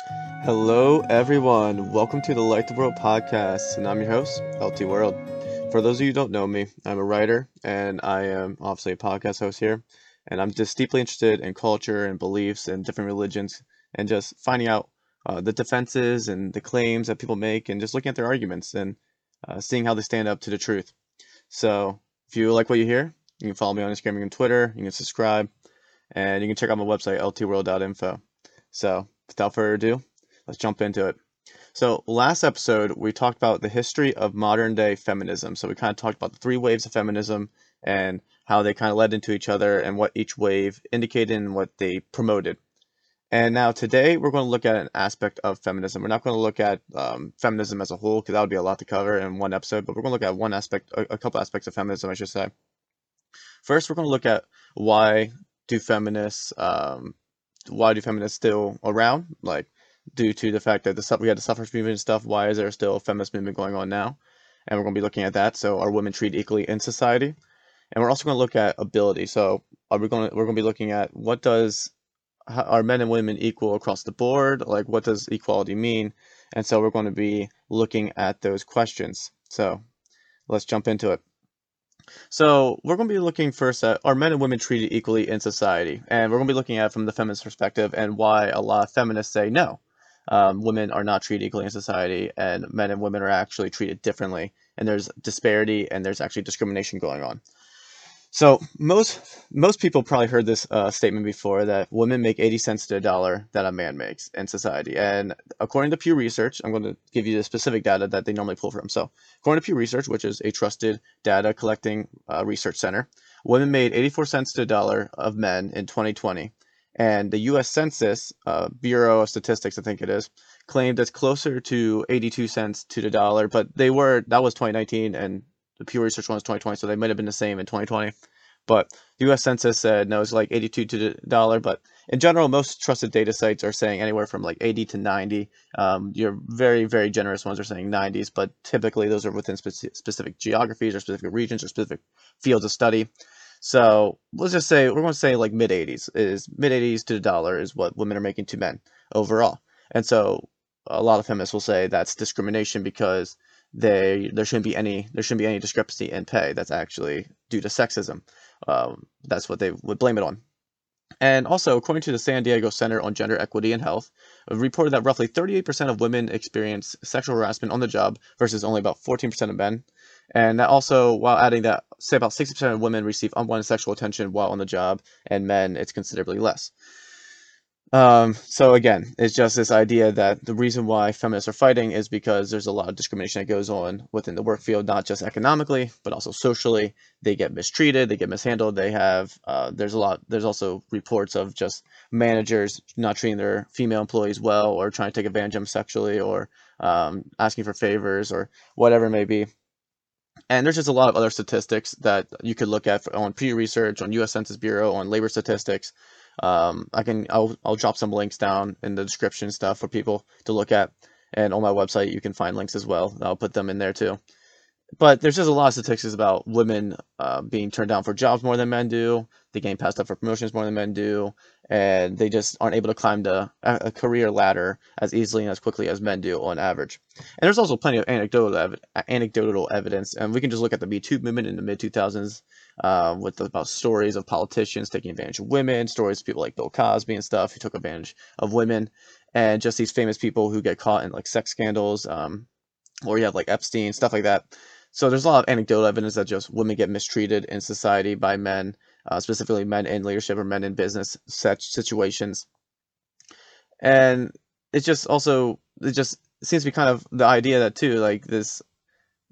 Hello, everyone. Welcome to the Light the World podcast, and I'm your host, LT World. For those of you who don't know me, I'm a writer, and I am obviously a podcast host here. And I'm just deeply interested in culture and beliefs and different religions, and just finding out uh, the defenses and the claims that people make, and just looking at their arguments and uh, seeing how they stand up to the truth. So, if you like what you hear, you can follow me on Instagram and Twitter. You can subscribe, and you can check out my website, ltworld.info. So, without further ado, let's jump into it. So, last episode, we talked about the history of modern day feminism. So, we kind of talked about the three waves of feminism and how they kind of led into each other and what each wave indicated and what they promoted. And now, today, we're going to look at an aspect of feminism. We're not going to look at um, feminism as a whole because that would be a lot to cover in one episode, but we're going to look at one aspect, a, a couple aspects of feminism, I should say. First, we're going to look at why do feminists um, why do feminists still around? Like, due to the fact that the we had the suffrage movement and stuff, why is there still a feminist movement going on now? And we're going to be looking at that. So, are women treated equally in society? And we're also going to look at ability. So, are we going to we're going to be looking at what does are men and women equal across the board? Like, what does equality mean? And so, we're going to be looking at those questions. So, let's jump into it. So we're going to be looking first at are men and women treated equally in society, and we're going to be looking at from the feminist perspective and why a lot of feminists say no, um, women are not treated equally in society, and men and women are actually treated differently, and there's disparity and there's actually discrimination going on. So most most people probably heard this uh, statement before that women make 80 cents to a dollar that a man makes in society. And according to Pew Research, I'm going to give you the specific data that they normally pull from. So according to Pew Research, which is a trusted data collecting uh, research center, women made 84 cents to a dollar of men in 2020. And the U.S. Census uh, Bureau of Statistics, I think it is, claimed it's closer to 82 cents to the dollar, but they were that was 2019 and the Pew Research one is 2020, so they might have been the same in 2020. But the U.S. Census said no, it's like 82 to the dollar. But in general, most trusted data sites are saying anywhere from like 80 to 90. Um, your very, very generous ones are saying 90s, but typically those are within speci- specific geographies or specific regions or specific fields of study. So let's just say we're going to say like mid 80s is mid 80s to the dollar is what women are making to men overall. And so a lot of feminists will say that's discrimination because they there shouldn't be any there shouldn't be any discrepancy in pay. That's actually due to sexism. Um, that's what they would blame it on. And also, according to the San Diego Center on Gender Equity and Health, reported that roughly 38% of women experience sexual harassment on the job versus only about 14% of men. And that also, while adding that, say about 60% of women receive unwanted sexual attention while on the job, and men, it's considerably less. Um, so again, it's just this idea that the reason why feminists are fighting is because there's a lot of discrimination that goes on within the work field, not just economically, but also socially. They get mistreated, they get mishandled. They have uh, there's a lot. There's also reports of just managers not treating their female employees well, or trying to take advantage of them sexually, or um, asking for favors, or whatever it may be. And there's just a lot of other statistics that you could look at on Pew Research, on U.S. Census Bureau, on labor statistics um, I can I'll I'll drop some links down in the description stuff for people to look at, and on my website you can find links as well. I'll put them in there too. But there's just a lot of statistics about women uh, being turned down for jobs more than men do. They getting passed up for promotions more than men do, and they just aren't able to climb the a career ladder as easily and as quickly as men do on average. And there's also plenty of anecdotal ev- anecdotal evidence, and we can just look at the Me Too movement in the mid 2000s uh, with about stories of politicians taking advantage of women, stories of people like Bill Cosby and stuff who took advantage of women, and just these famous people who get caught in like sex scandals, um, or you have like Epstein, stuff like that. So there's a lot of anecdotal evidence that just women get mistreated in society by men, uh, specifically men in leadership or men in business such situations. And it's just also it just seems to be kind of the idea that too like this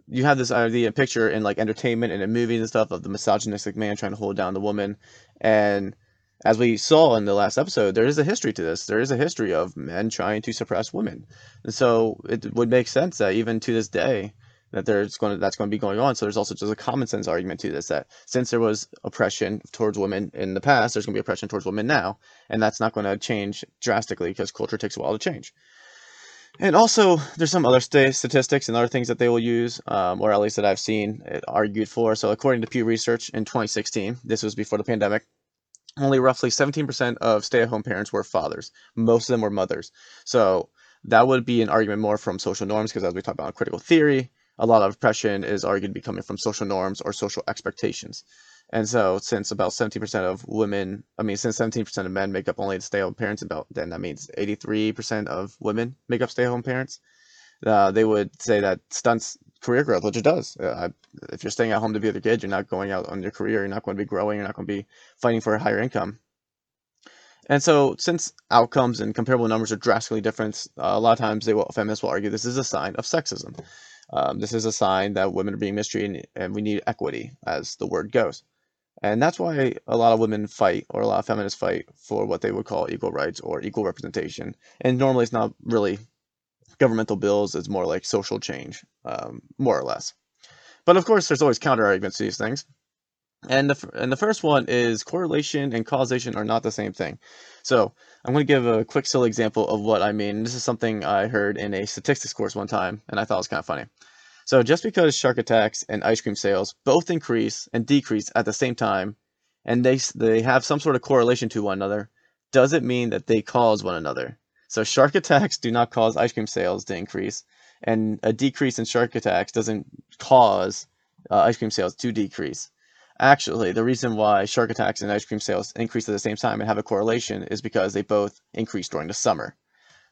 you have this idea picture in like entertainment and in movies and stuff of the misogynistic man trying to hold down the woman. And as we saw in the last episode there is a history to this. There is a history of men trying to suppress women. And so it would make sense that even to this day that there's going to that's going to be going on so there's also just a common sense argument to this that since there was oppression towards women in the past there's going to be oppression towards women now and that's not going to change drastically because culture takes a while to change and also, there's some other st- statistics and other things that they will use, um, or at least that I've seen argued for. So, according to Pew Research in 2016, this was before the pandemic, only roughly 17% of stay-at-home parents were fathers. Most of them were mothers. So that would be an argument more from social norms because as we talk about critical theory, a lot of oppression is argued to be coming from social norms or social expectations. And so, since about 70% of women, I mean, since 17% of men make up only stay-at-home parents, about then that means 83% of women make up stay-at-home parents. Uh, they would say that stunts career growth, which it does. Uh, if you're staying at home to be with your kids, you're not going out on your career. You're not going to be growing. You're not going to be fighting for a higher income. And so, since outcomes and comparable numbers are drastically different, uh, a lot of times they will, feminists will argue this is a sign of sexism. Um, this is a sign that women are being mistreated, and we need equity, as the word goes. And that's why a lot of women fight, or a lot of feminists fight, for what they would call equal rights or equal representation. And normally it's not really governmental bills, it's more like social change, um, more or less. But of course, there's always counter arguments to these things. And the, and the first one is correlation and causation are not the same thing. So I'm going to give a quick silly example of what I mean. This is something I heard in a statistics course one time, and I thought it was kind of funny. So just because shark attacks and ice cream sales both increase and decrease at the same time, and they they have some sort of correlation to one another, does it mean that they cause one another? So shark attacks do not cause ice cream sales to increase, and a decrease in shark attacks doesn't cause uh, ice cream sales to decrease. Actually, the reason why shark attacks and ice cream sales increase at the same time and have a correlation is because they both increase during the summer.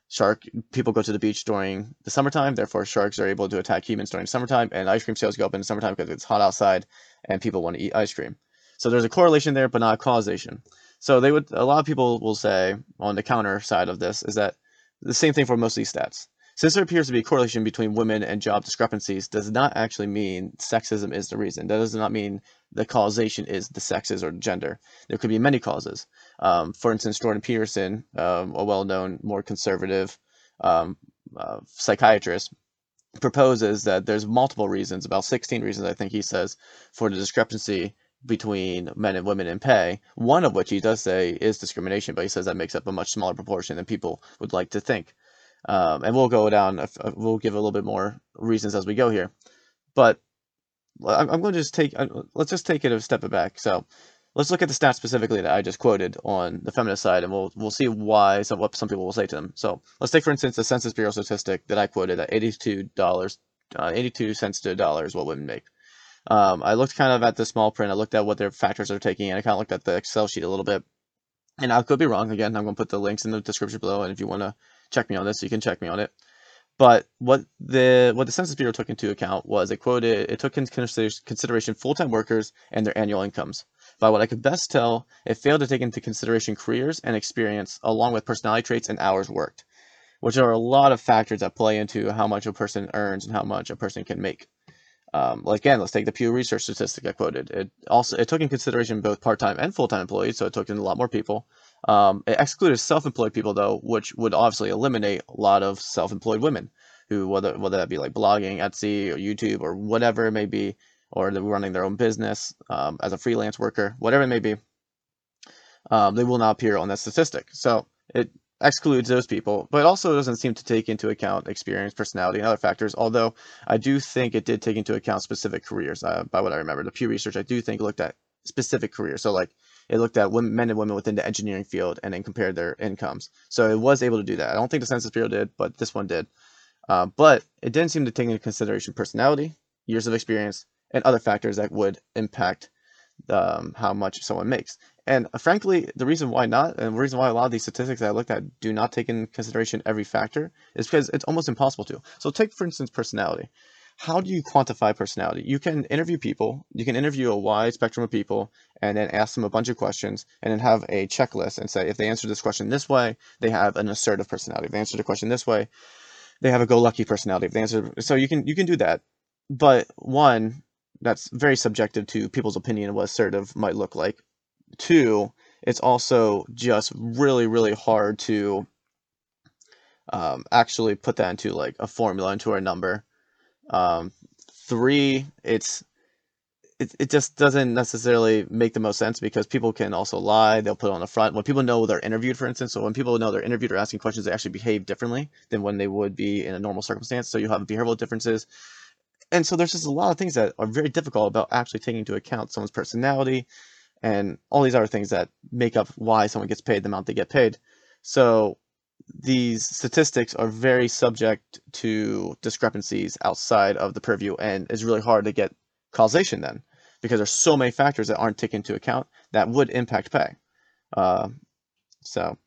Shark people go to the beach during the summertime therefore sharks are able to attack humans during the summertime and ice cream sales go up in the summertime because it's hot outside and people want to eat ice cream. So there's a correlation there but not causation. So they would a lot of people will say on the counter side of this is that the same thing for most of these stats since there appears to be a correlation between women and job discrepancies does not actually mean sexism is the reason. That does not mean the causation is the sexes or gender. There could be many causes. Um, for instance, Jordan Peterson, um, a well-known, more conservative um, uh, psychiatrist, proposes that there's multiple reasons, about 16 reasons I think he says, for the discrepancy between men and women in pay. One of which he does say is discrimination, but he says that makes up a much smaller proportion than people would like to think. Um, and we'll go down, we'll give a little bit more reasons as we go here. But I'm, I'm going to just take, uh, let's just take it a step back. So let's look at the stats specifically that I just quoted on the feminist side, and we'll we'll see why some what some people will say to them. So let's take for instance the Census Bureau statistic that I quoted at eighty-two dollars, uh, eighty-two cents to a dollar is what women make. Um, I looked kind of at the small print. I looked at what their factors are taking, and I kind of looked at the Excel sheet a little bit. And I could be wrong. Again, I'm going to put the links in the description below, and if you want to check me on this, you can check me on it. But what the what the Census Bureau took into account was it quoted it took into consideration full-time workers and their annual incomes. By what I could best tell, it failed to take into consideration careers and experience along with personality traits and hours worked, which are a lot of factors that play into how much a person earns and how much a person can make. Um, again, let's take the Pew Research statistic I quoted. It also it took in consideration both part-time and full-time employees, so it took in a lot more people. Um, it excluded self-employed people though, which would obviously eliminate a lot of self-employed women who whether whether that be like blogging, Etsy, or YouTube, or whatever it may be, or they're running their own business um, as a freelance worker, whatever it may be, um, they will not appear on that statistic. So it excludes those people, but also doesn't seem to take into account experience, personality, and other factors. Although I do think it did take into account specific careers. Uh, by what I remember, the Pew Research I do think looked at specific careers. So like it looked at women, men and women within the engineering field and then compared their incomes. So it was able to do that. I don't think the Census Bureau did, but this one did. Uh, but it didn't seem to take into consideration personality, years of experience, and other factors that would impact um, how much someone makes. And uh, frankly, the reason why not, and the reason why a lot of these statistics I looked at do not take into consideration every factor, is because it's almost impossible to. So take, for instance, personality how do you quantify personality? You can interview people, you can interview a wide spectrum of people, and then ask them a bunch of questions, and then have a checklist and say if they answer this question this way, they have an assertive personality. If they answer the question this way, they have a go-lucky personality. If they answer, so you can you can do that, but one that's very subjective to people's opinion of what assertive might look like. Two, it's also just really really hard to um, actually put that into like a formula into a number um, three, it's it, it just doesn't necessarily make the most sense because people can also lie. They'll put it on the front. When people know they're interviewed, for instance, so when people know they're interviewed or asking questions, they actually behave differently than when they would be in a normal circumstance. So you have behavioral differences. And so there's just a lot of things that are very difficult about actually taking into account someone's personality and all these other things that make up why someone gets paid the amount they get paid. So these statistics are very subject to discrepancies outside of the purview, and it's really hard to get causation then because there's so many factors that aren't taken into account that would impact pay. Uh, so,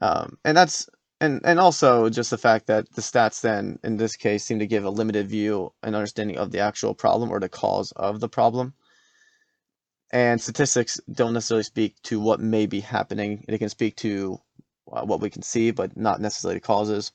um, and that's and and also just the fact that the stats then in this case seem to give a limited view and understanding of the actual problem or the cause of the problem and statistics don't necessarily speak to what may be happening they can speak to uh, what we can see but not necessarily causes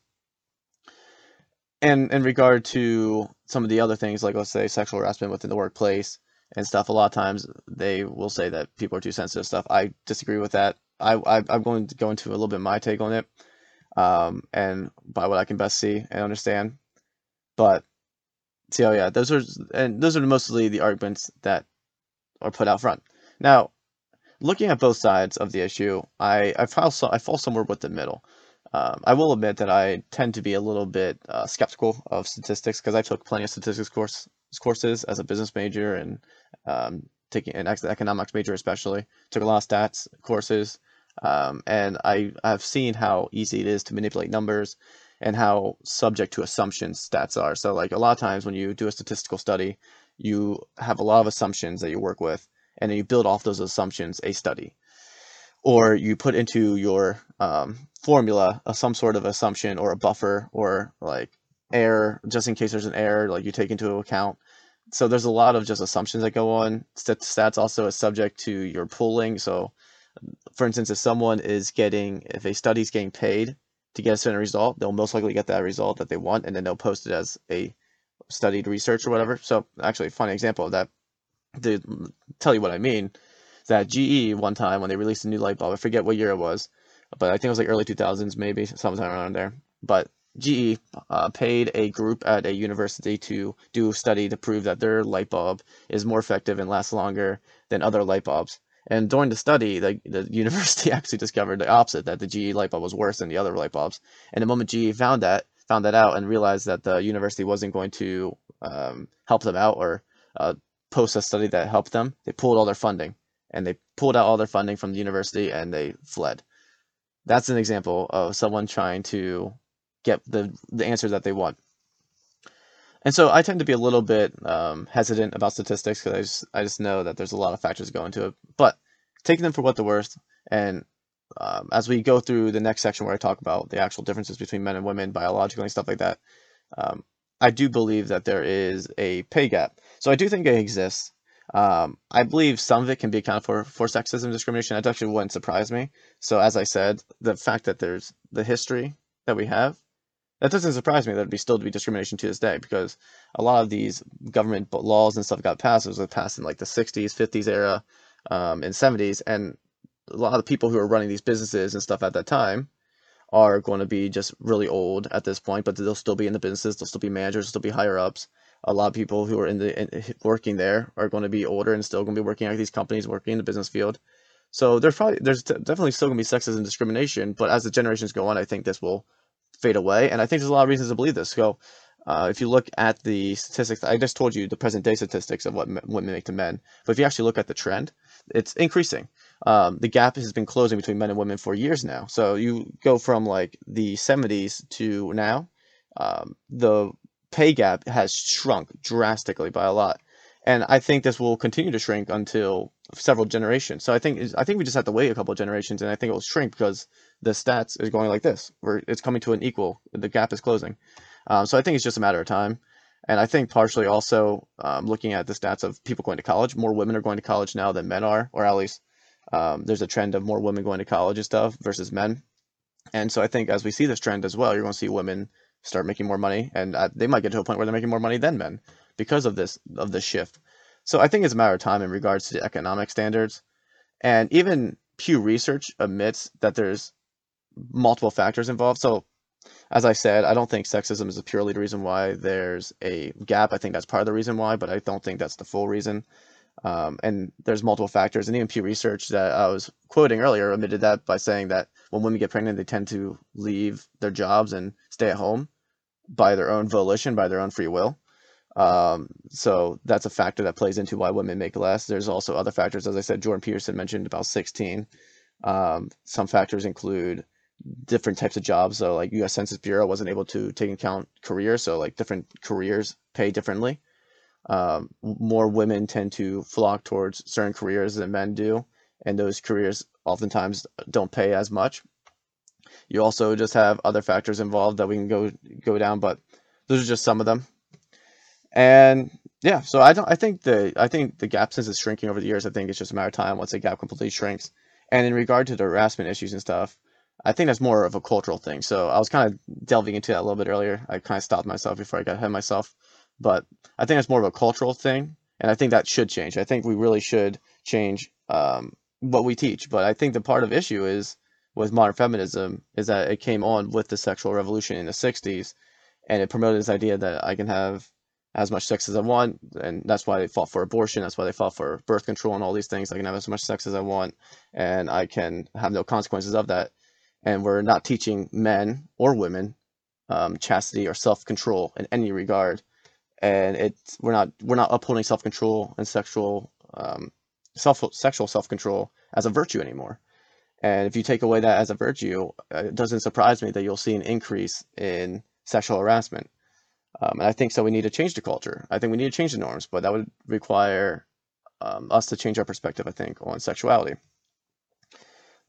and in regard to some of the other things like let's say sexual harassment within the workplace and stuff a lot of times they will say that people are too sensitive stuff i disagree with that I, I i'm going to go into a little bit my take on it um, and by what I can best see and understand. But so yeah, those are and those are mostly the arguments that are put out front. Now, looking at both sides of the issue, I I fall so, I fall somewhere with the middle. Um, I will admit that I tend to be a little bit uh, skeptical of statistics because I took plenty of statistics course courses as a business major and um, taking an economics major especially. Took a lot of stats courses um, and I have seen how easy it is to manipulate numbers and how subject to assumptions stats are. So, like a lot of times when you do a statistical study, you have a lot of assumptions that you work with, and then you build off those assumptions a study. Or you put into your um, formula some sort of assumption or a buffer or like error, just in case there's an error, like you take into account. So there's a lot of just assumptions that go on. Stats also is subject to your pooling. So for instance, if someone is getting, if a study is getting paid to get a certain result, they'll most likely get that result that they want, and then they'll post it as a studied research or whatever. So, actually, a funny example of that to tell you what I mean, that GE one time when they released a new light bulb, I forget what year it was, but I think it was like early 2000s, maybe sometime around there. But GE uh, paid a group at a university to do a study to prove that their light bulb is more effective and lasts longer than other light bulbs. And during the study, the, the university actually discovered the opposite, that the GE light bulb was worse than the other light bulbs. And the moment GE found that, found that out and realized that the university wasn't going to um, help them out or uh, post a study that helped them, they pulled all their funding. And they pulled out all their funding from the university and they fled. That's an example of someone trying to get the, the answer that they want. And so I tend to be a little bit um, hesitant about statistics because I just I just know that there's a lot of factors go into it. But taking them for what they're worth, and um, as we go through the next section where I talk about the actual differences between men and women biologically and stuff like that, um, I do believe that there is a pay gap. So I do think it exists. Um, I believe some of it can be accounted for for sexism discrimination. That actually wouldn't surprise me. So as I said, the fact that there's the history that we have that doesn't surprise me it'd be still to be discrimination to this day because a lot of these government laws and stuff got passed. It was passed in like the 60s, 50s era, um, and 70s, and a lot of the people who are running these businesses and stuff at that time are going to be just really old at this point, but they'll still be in the businesses. They'll still be managers. They'll still be higher ups. A lot of people who are in the in, working there are going to be older and still going to be working at these companies, working in the business field. So there's probably there's definitely still going to be sexism and discrimination, but as the generations go on, I think this will fade away. And I think there's a lot of reasons to believe this. So, uh, if you look at the statistics, I just told you the present day statistics of what women make to men. But if you actually look at the trend, it's increasing. Um, the gap has been closing between men and women for years now. So you go from like the 70s to now, um, the pay gap has shrunk drastically by a lot. And I think this will continue to shrink until several generations. So I think I think we just have to wait a couple of generations, and I think it will shrink because the stats is going like this, where it's coming to an equal. The gap is closing. Um, so I think it's just a matter of time. And I think partially also um, looking at the stats of people going to college, more women are going to college now than men are, or at least um, there's a trend of more women going to college and stuff versus men. And so I think as we see this trend as well, you're going to see women start making more money, and uh, they might get to a point where they're making more money than men because of this of this shift. So I think it's a matter of time in regards to the economic standards, and even Pew Research admits that there's multiple factors involved. So, as I said, I don't think sexism is a purely the reason why there's a gap. I think that's part of the reason why, but I don't think that's the full reason. Um, and there's multiple factors. And even Pew Research that I was quoting earlier admitted that by saying that when women get pregnant, they tend to leave their jobs and stay at home by their own volition, by their own free will. Um, so that's a factor that plays into why women make less. There's also other factors, as I said, Jordan Peterson mentioned about 16. Um, some factors include different types of jobs. So like U.S. Census Bureau wasn't able to take account careers, so like different careers pay differently. Um, more women tend to flock towards certain careers than men do, and those careers oftentimes don't pay as much. You also just have other factors involved that we can go go down, but those are just some of them. And yeah, so I don't. I think the I think the gap since it's shrinking over the years. I think it's just a matter of time once the gap completely shrinks. And in regard to the harassment issues and stuff, I think that's more of a cultural thing. So I was kind of delving into that a little bit earlier. I kind of stopped myself before I got ahead of myself, but I think that's more of a cultural thing, and I think that should change. I think we really should change um, what we teach. But I think the part of issue is with modern feminism is that it came on with the sexual revolution in the 60s and it promoted this idea that I can have as much sex as I want and that's why they fought for abortion that's why they fought for birth control and all these things. I can have as much sex as I want and I can have no consequences of that. And we're not teaching men or women um, chastity or self-control in any regard. And it's we're not we're not upholding self-control and sexual um, self sexual self-control as a virtue anymore and if you take away that as a virtue, uh, it doesn't surprise me that you'll see an increase in sexual harassment. Um, and I think so. We need to change the culture. I think we need to change the norms, but that would require um, us to change our perspective. I think on sexuality.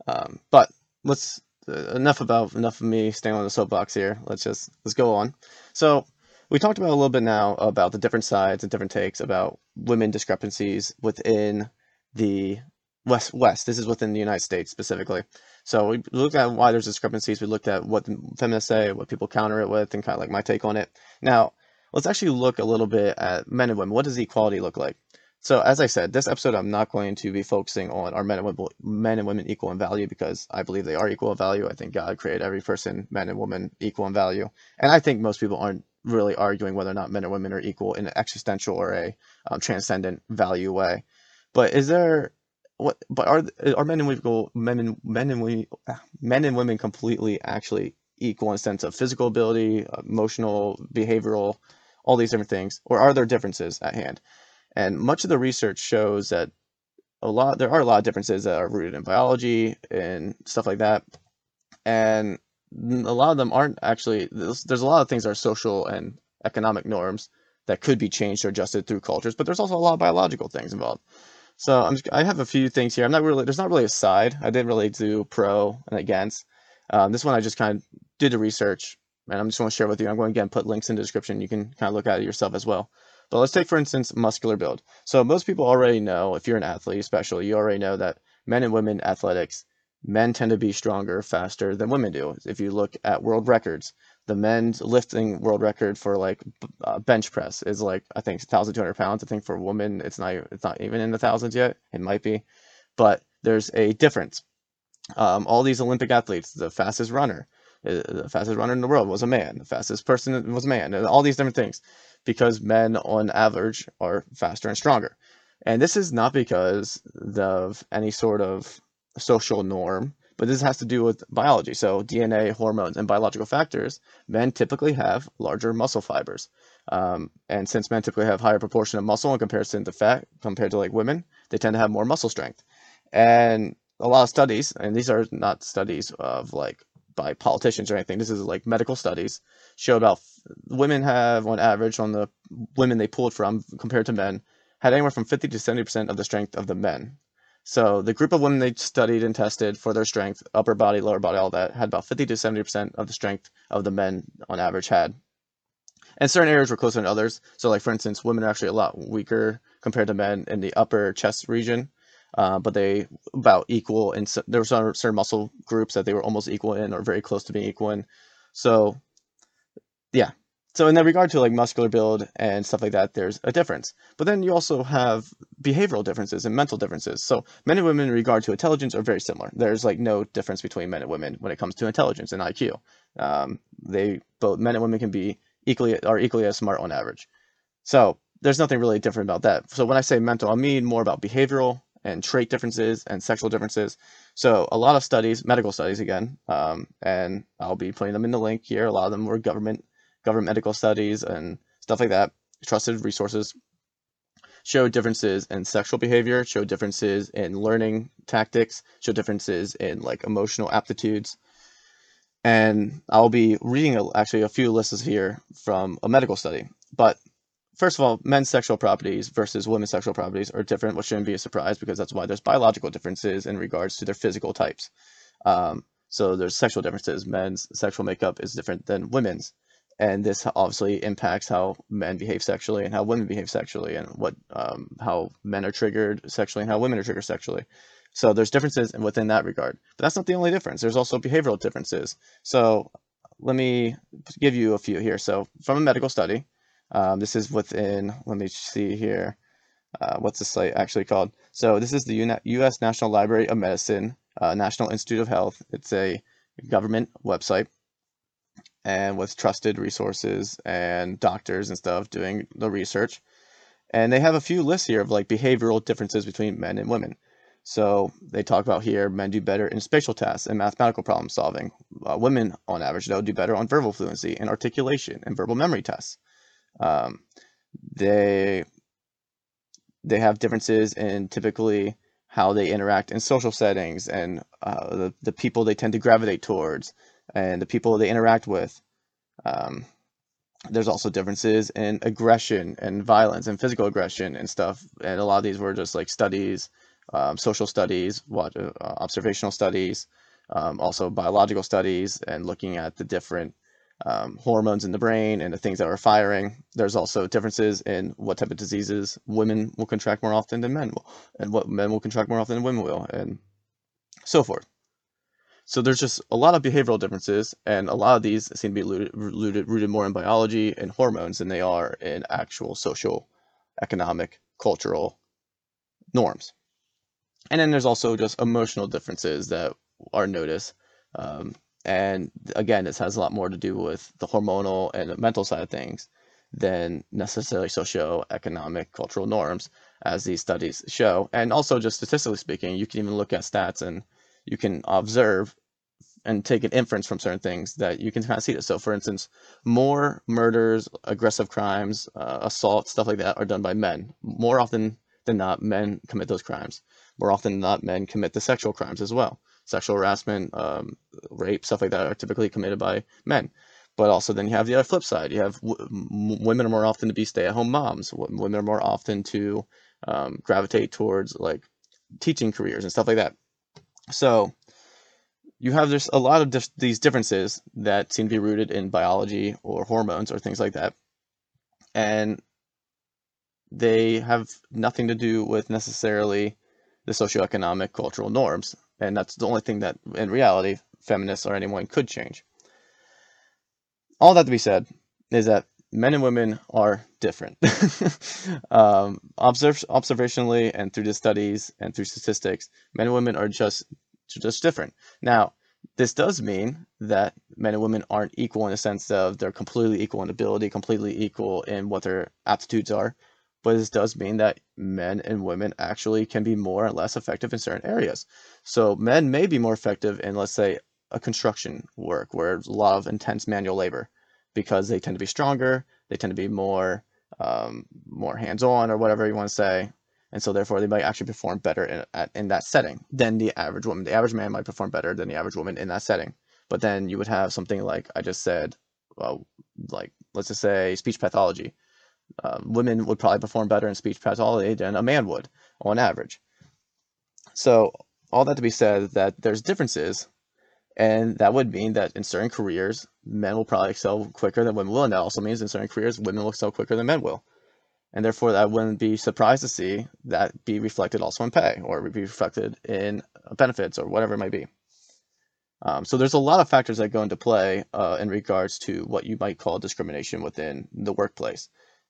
Um, but let's uh, enough about enough of me staying on the soapbox here. Let's just let's go on. So we talked about a little bit now about the different sides and different takes about women discrepancies within the West West. This is within the United States specifically. So we looked at why there's discrepancies. We looked at what feminists say, what people counter it with, and kind of like my take on it. Now let's actually look a little bit at men and women. What does equality look like? So as I said, this episode I'm not going to be focusing on are men and women, men and women equal in value because I believe they are equal in value. I think God created every person, men and women, equal in value, and I think most people aren't really arguing whether or not men or women are equal in an existential or a um, transcendent value way. But is there what but are are men and women men and men and we ah, men and women completely actually equal in sense of physical ability, emotional, behavioral, all these different things, or are there differences at hand? And much of the research shows that a lot there are a lot of differences that are rooted in biology and stuff like that, and a lot of them aren't actually. There's, there's a lot of things that are social and economic norms that could be changed or adjusted through cultures, but there's also a lot of biological things involved. So I'm I have a few things here. I'm not really there's not really a side. I didn't really do pro and against. Um, this one I just kind of did the research, and I'm just going to share with you. I'm going to again put links in the description. You can kind of look at it yourself as well. But let's take for instance muscular build. So most people already know if you're an athlete, especially you already know that men and women athletics, men tend to be stronger, faster than women do. If you look at world records, the men's lifting world record for like uh, bench press is like I think 1,200 pounds. I think for women it's not it's not even in the thousands yet. It might be, but there's a difference. Um, all these Olympic athletes, the fastest runner, uh, the fastest runner in the world was a man. The fastest person was a man, and all these different things, because men on average are faster and stronger. And this is not because of any sort of social norm but this has to do with biology. So DNA, hormones, and biological factors. Men typically have larger muscle fibers, um, and since men typically have higher proportion of muscle in comparison to fat compared to like women, they tend to have more muscle strength. And a lot of studies, and these are not studies of like by politicians or anything. This is like medical studies show about women have on average on the women they pulled from compared to men had anywhere from 50 to 70 percent of the strength of the men so the group of women they studied and tested for their strength, upper body, lower body, all that, had about 50 to 70% of the strength of the men on average had. And certain areas were closer than others. So like for instance, women are actually a lot weaker compared to men in the upper chest region. Uh, but they about equal in there were some certain muscle groups that they were almost equal in or very close to being equal in. So yeah, so in that regard to like muscular build and stuff like that, there's a difference. But then you also have behavioral differences and mental differences. So men and women in regard to intelligence are very similar. There's like no difference between men and women when it comes to intelligence and IQ. Um, they both men and women can be equally are equally as smart on average. So there's nothing really different about that. So when I say mental, I mean more about behavioral and trait differences and sexual differences. So a lot of studies, medical studies again, um, and I'll be putting them in the link here. A lot of them were government government medical studies and stuff like that trusted resources show differences in sexual behavior, show differences in learning tactics, show differences in like emotional aptitudes. And I'll be reading a, actually a few lists here from a medical study. But first of all, men's sexual properties versus women's sexual properties are different, which shouldn't be a surprise because that's why there's biological differences in regards to their physical types. Um, so there's sexual differences. Men's sexual makeup is different than women's and this obviously impacts how men behave sexually and how women behave sexually and what um, how men are triggered sexually and how women are triggered sexually. So there's differences within that regard but that's not the only difference. There's also behavioral differences. So let me give you a few here. So from a medical study um, this is within let me see here uh, what's the site actually called? So this is the U.S. National Library of Medicine uh, National Institute of Health. It's a government website and with trusted resources and doctors and stuff doing the research. And they have a few lists here of like behavioral differences between men and women. So they talk about here men do better in spatial tasks and mathematical problem solving. Uh, women, on average, though, do better on verbal fluency and articulation and verbal memory tests. Um, they they have differences in typically how they interact in social settings and uh, the, the people they tend to gravitate towards and the people they interact with. Um, there's also differences in aggression and violence and physical aggression and stuff. And a lot of these were just like studies, um, social studies, what, uh, observational studies, um, also biological studies, and looking at the different um, hormones in the brain and the things that are firing. There's also differences in what type of diseases women will contract more often than men will, and what men will contract more often than women will, and so forth. So there's just a lot of behavioral differences, and a lot of these seem to be rooted, rooted, more in biology and hormones than they are in actual social, economic, cultural norms. And then there's also just emotional differences that are noticed. Um, and again, this has a lot more to do with the hormonal and the mental side of things than necessarily socio-economic cultural norms, as these studies show. And also, just statistically speaking, you can even look at stats and you can observe and take an inference from certain things that you can kind of see this. So, for instance, more murders, aggressive crimes, uh, assault, stuff like that are done by men. More often than not, men commit those crimes. More often than not, men commit the sexual crimes as well. Sexual harassment, um, rape, stuff like that are typically committed by men. But also, then you have the other flip side. You have women are more often to be stay-at-home moms. Women are more often to um, gravitate towards like teaching careers and stuff like that. So you have just a lot of dif- these differences that seem to be rooted in biology or hormones or things like that. And they have nothing to do with necessarily the socioeconomic cultural norms. And that's the only thing that, in reality, feminists or anyone could change. All that to be said is that men and women are different. um, observe, observationally and through the studies and through statistics, men and women are just just different. Now, this does mean that men and women aren't equal in the sense of they're completely equal in ability, completely equal in what their aptitudes are. But this does mean that men and women actually can be more and less effective in certain areas. So men may be more effective in, let's say, a construction work where a lot of intense manual labor because they tend to be stronger, they tend to be more um, more hands-on or whatever you want to say, and so therefore they might actually perform better in, at, in that setting than the average woman. The average man might perform better than the average woman in that setting. But then you would have something like I just said, well, like let's just say speech pathology. Um, women would probably perform better in speech pathology than a man would on average. So all that to be said that there's differences, and that would mean that in certain careers men will probably excel quicker than women will, and that also means in certain careers women will excel quicker than men will and therefore I wouldn't be surprised to see that be reflected also in pay or be reflected in benefits or whatever it might be. Um, so there's a lot of factors that go into play uh, in regards to what you might call discrimination within the workplace,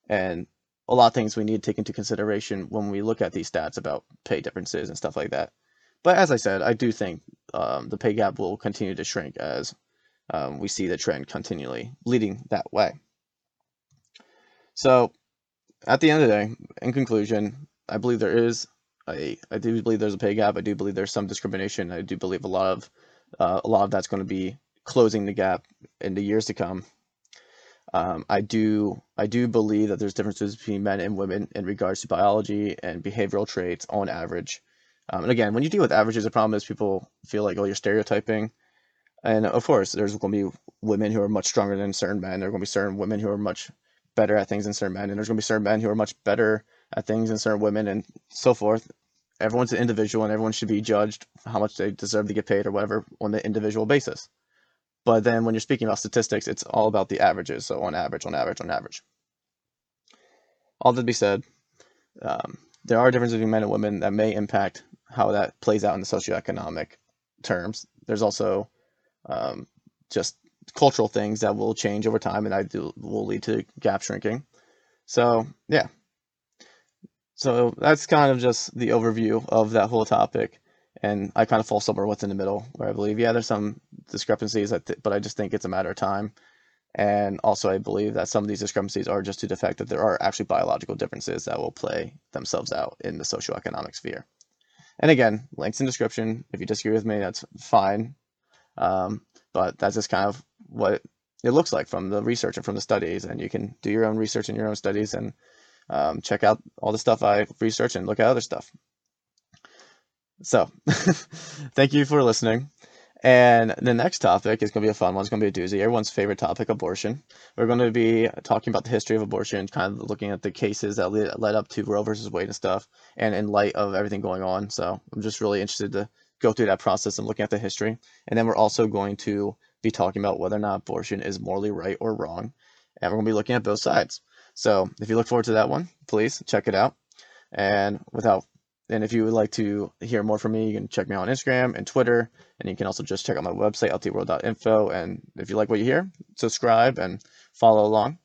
and a lot of things we need to take into consideration when we look at these stats about pay differences and stuff like that. But as I said, I do think um, the pay gap will continue to shrink as um, we see the trend continually leading that way. So at the end of the day, in conclusion, I believe there is a, I do believe there's a pay gap. I do believe there's some discrimination. I do believe a lot of, uh, a lot of that's going to be closing the gap in the years to come. Um, I do I do believe that there's differences between men and women in regards to biology and behavioral traits on average. Um, and again, when you deal with averages, the problem is people feel like, oh, you're stereotyping. And of course, there's going to be women who are much stronger than certain men. There are going to be certain women who are much better at things than certain men. And there's going to be certain men who are much better at things than certain women and so forth. Everyone's an individual and everyone should be judged how much they deserve to get paid or whatever on the individual basis. But then when you're speaking about statistics, it's all about the averages. So on average, on average, on average. All that to be said, um, there are differences between men and women that may impact how that plays out in the socioeconomic terms. There's also um, just cultural things that will change over time, and I do will lead to gap shrinking. So yeah, so that's kind of just the overview of that whole topic, and I kind of fall somewhere what's in the middle, where I believe yeah, there's some discrepancies, but I just think it's a matter of time. And also, I believe that some of these discrepancies are just to the fact that there are actually biological differences that will play themselves out in the socioeconomic sphere. And again, links in description. If you disagree with me, that's fine. Um, but that's just kind of what it looks like from the research and from the studies. And you can do your own research and your own studies and um, check out all the stuff I research and look at other stuff. So, thank you for listening. And the next topic is going to be a fun one. It's going to be a doozy. Everyone's favorite topic, abortion. We're going to be talking about the history of abortion, kind of looking at the cases that led up to Roe versus Wade and stuff, and in light of everything going on. So I'm just really interested to go through that process and looking at the history. And then we're also going to be talking about whether or not abortion is morally right or wrong. And we're going to be looking at both sides. So if you look forward to that one, please check it out. And without and if you would like to hear more from me, you can check me out on Instagram and Twitter. And you can also just check out my website, ltworld.info. And if you like what you hear, subscribe and follow along.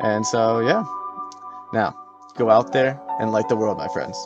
And so, yeah. Now, go out there and light the world, my friends.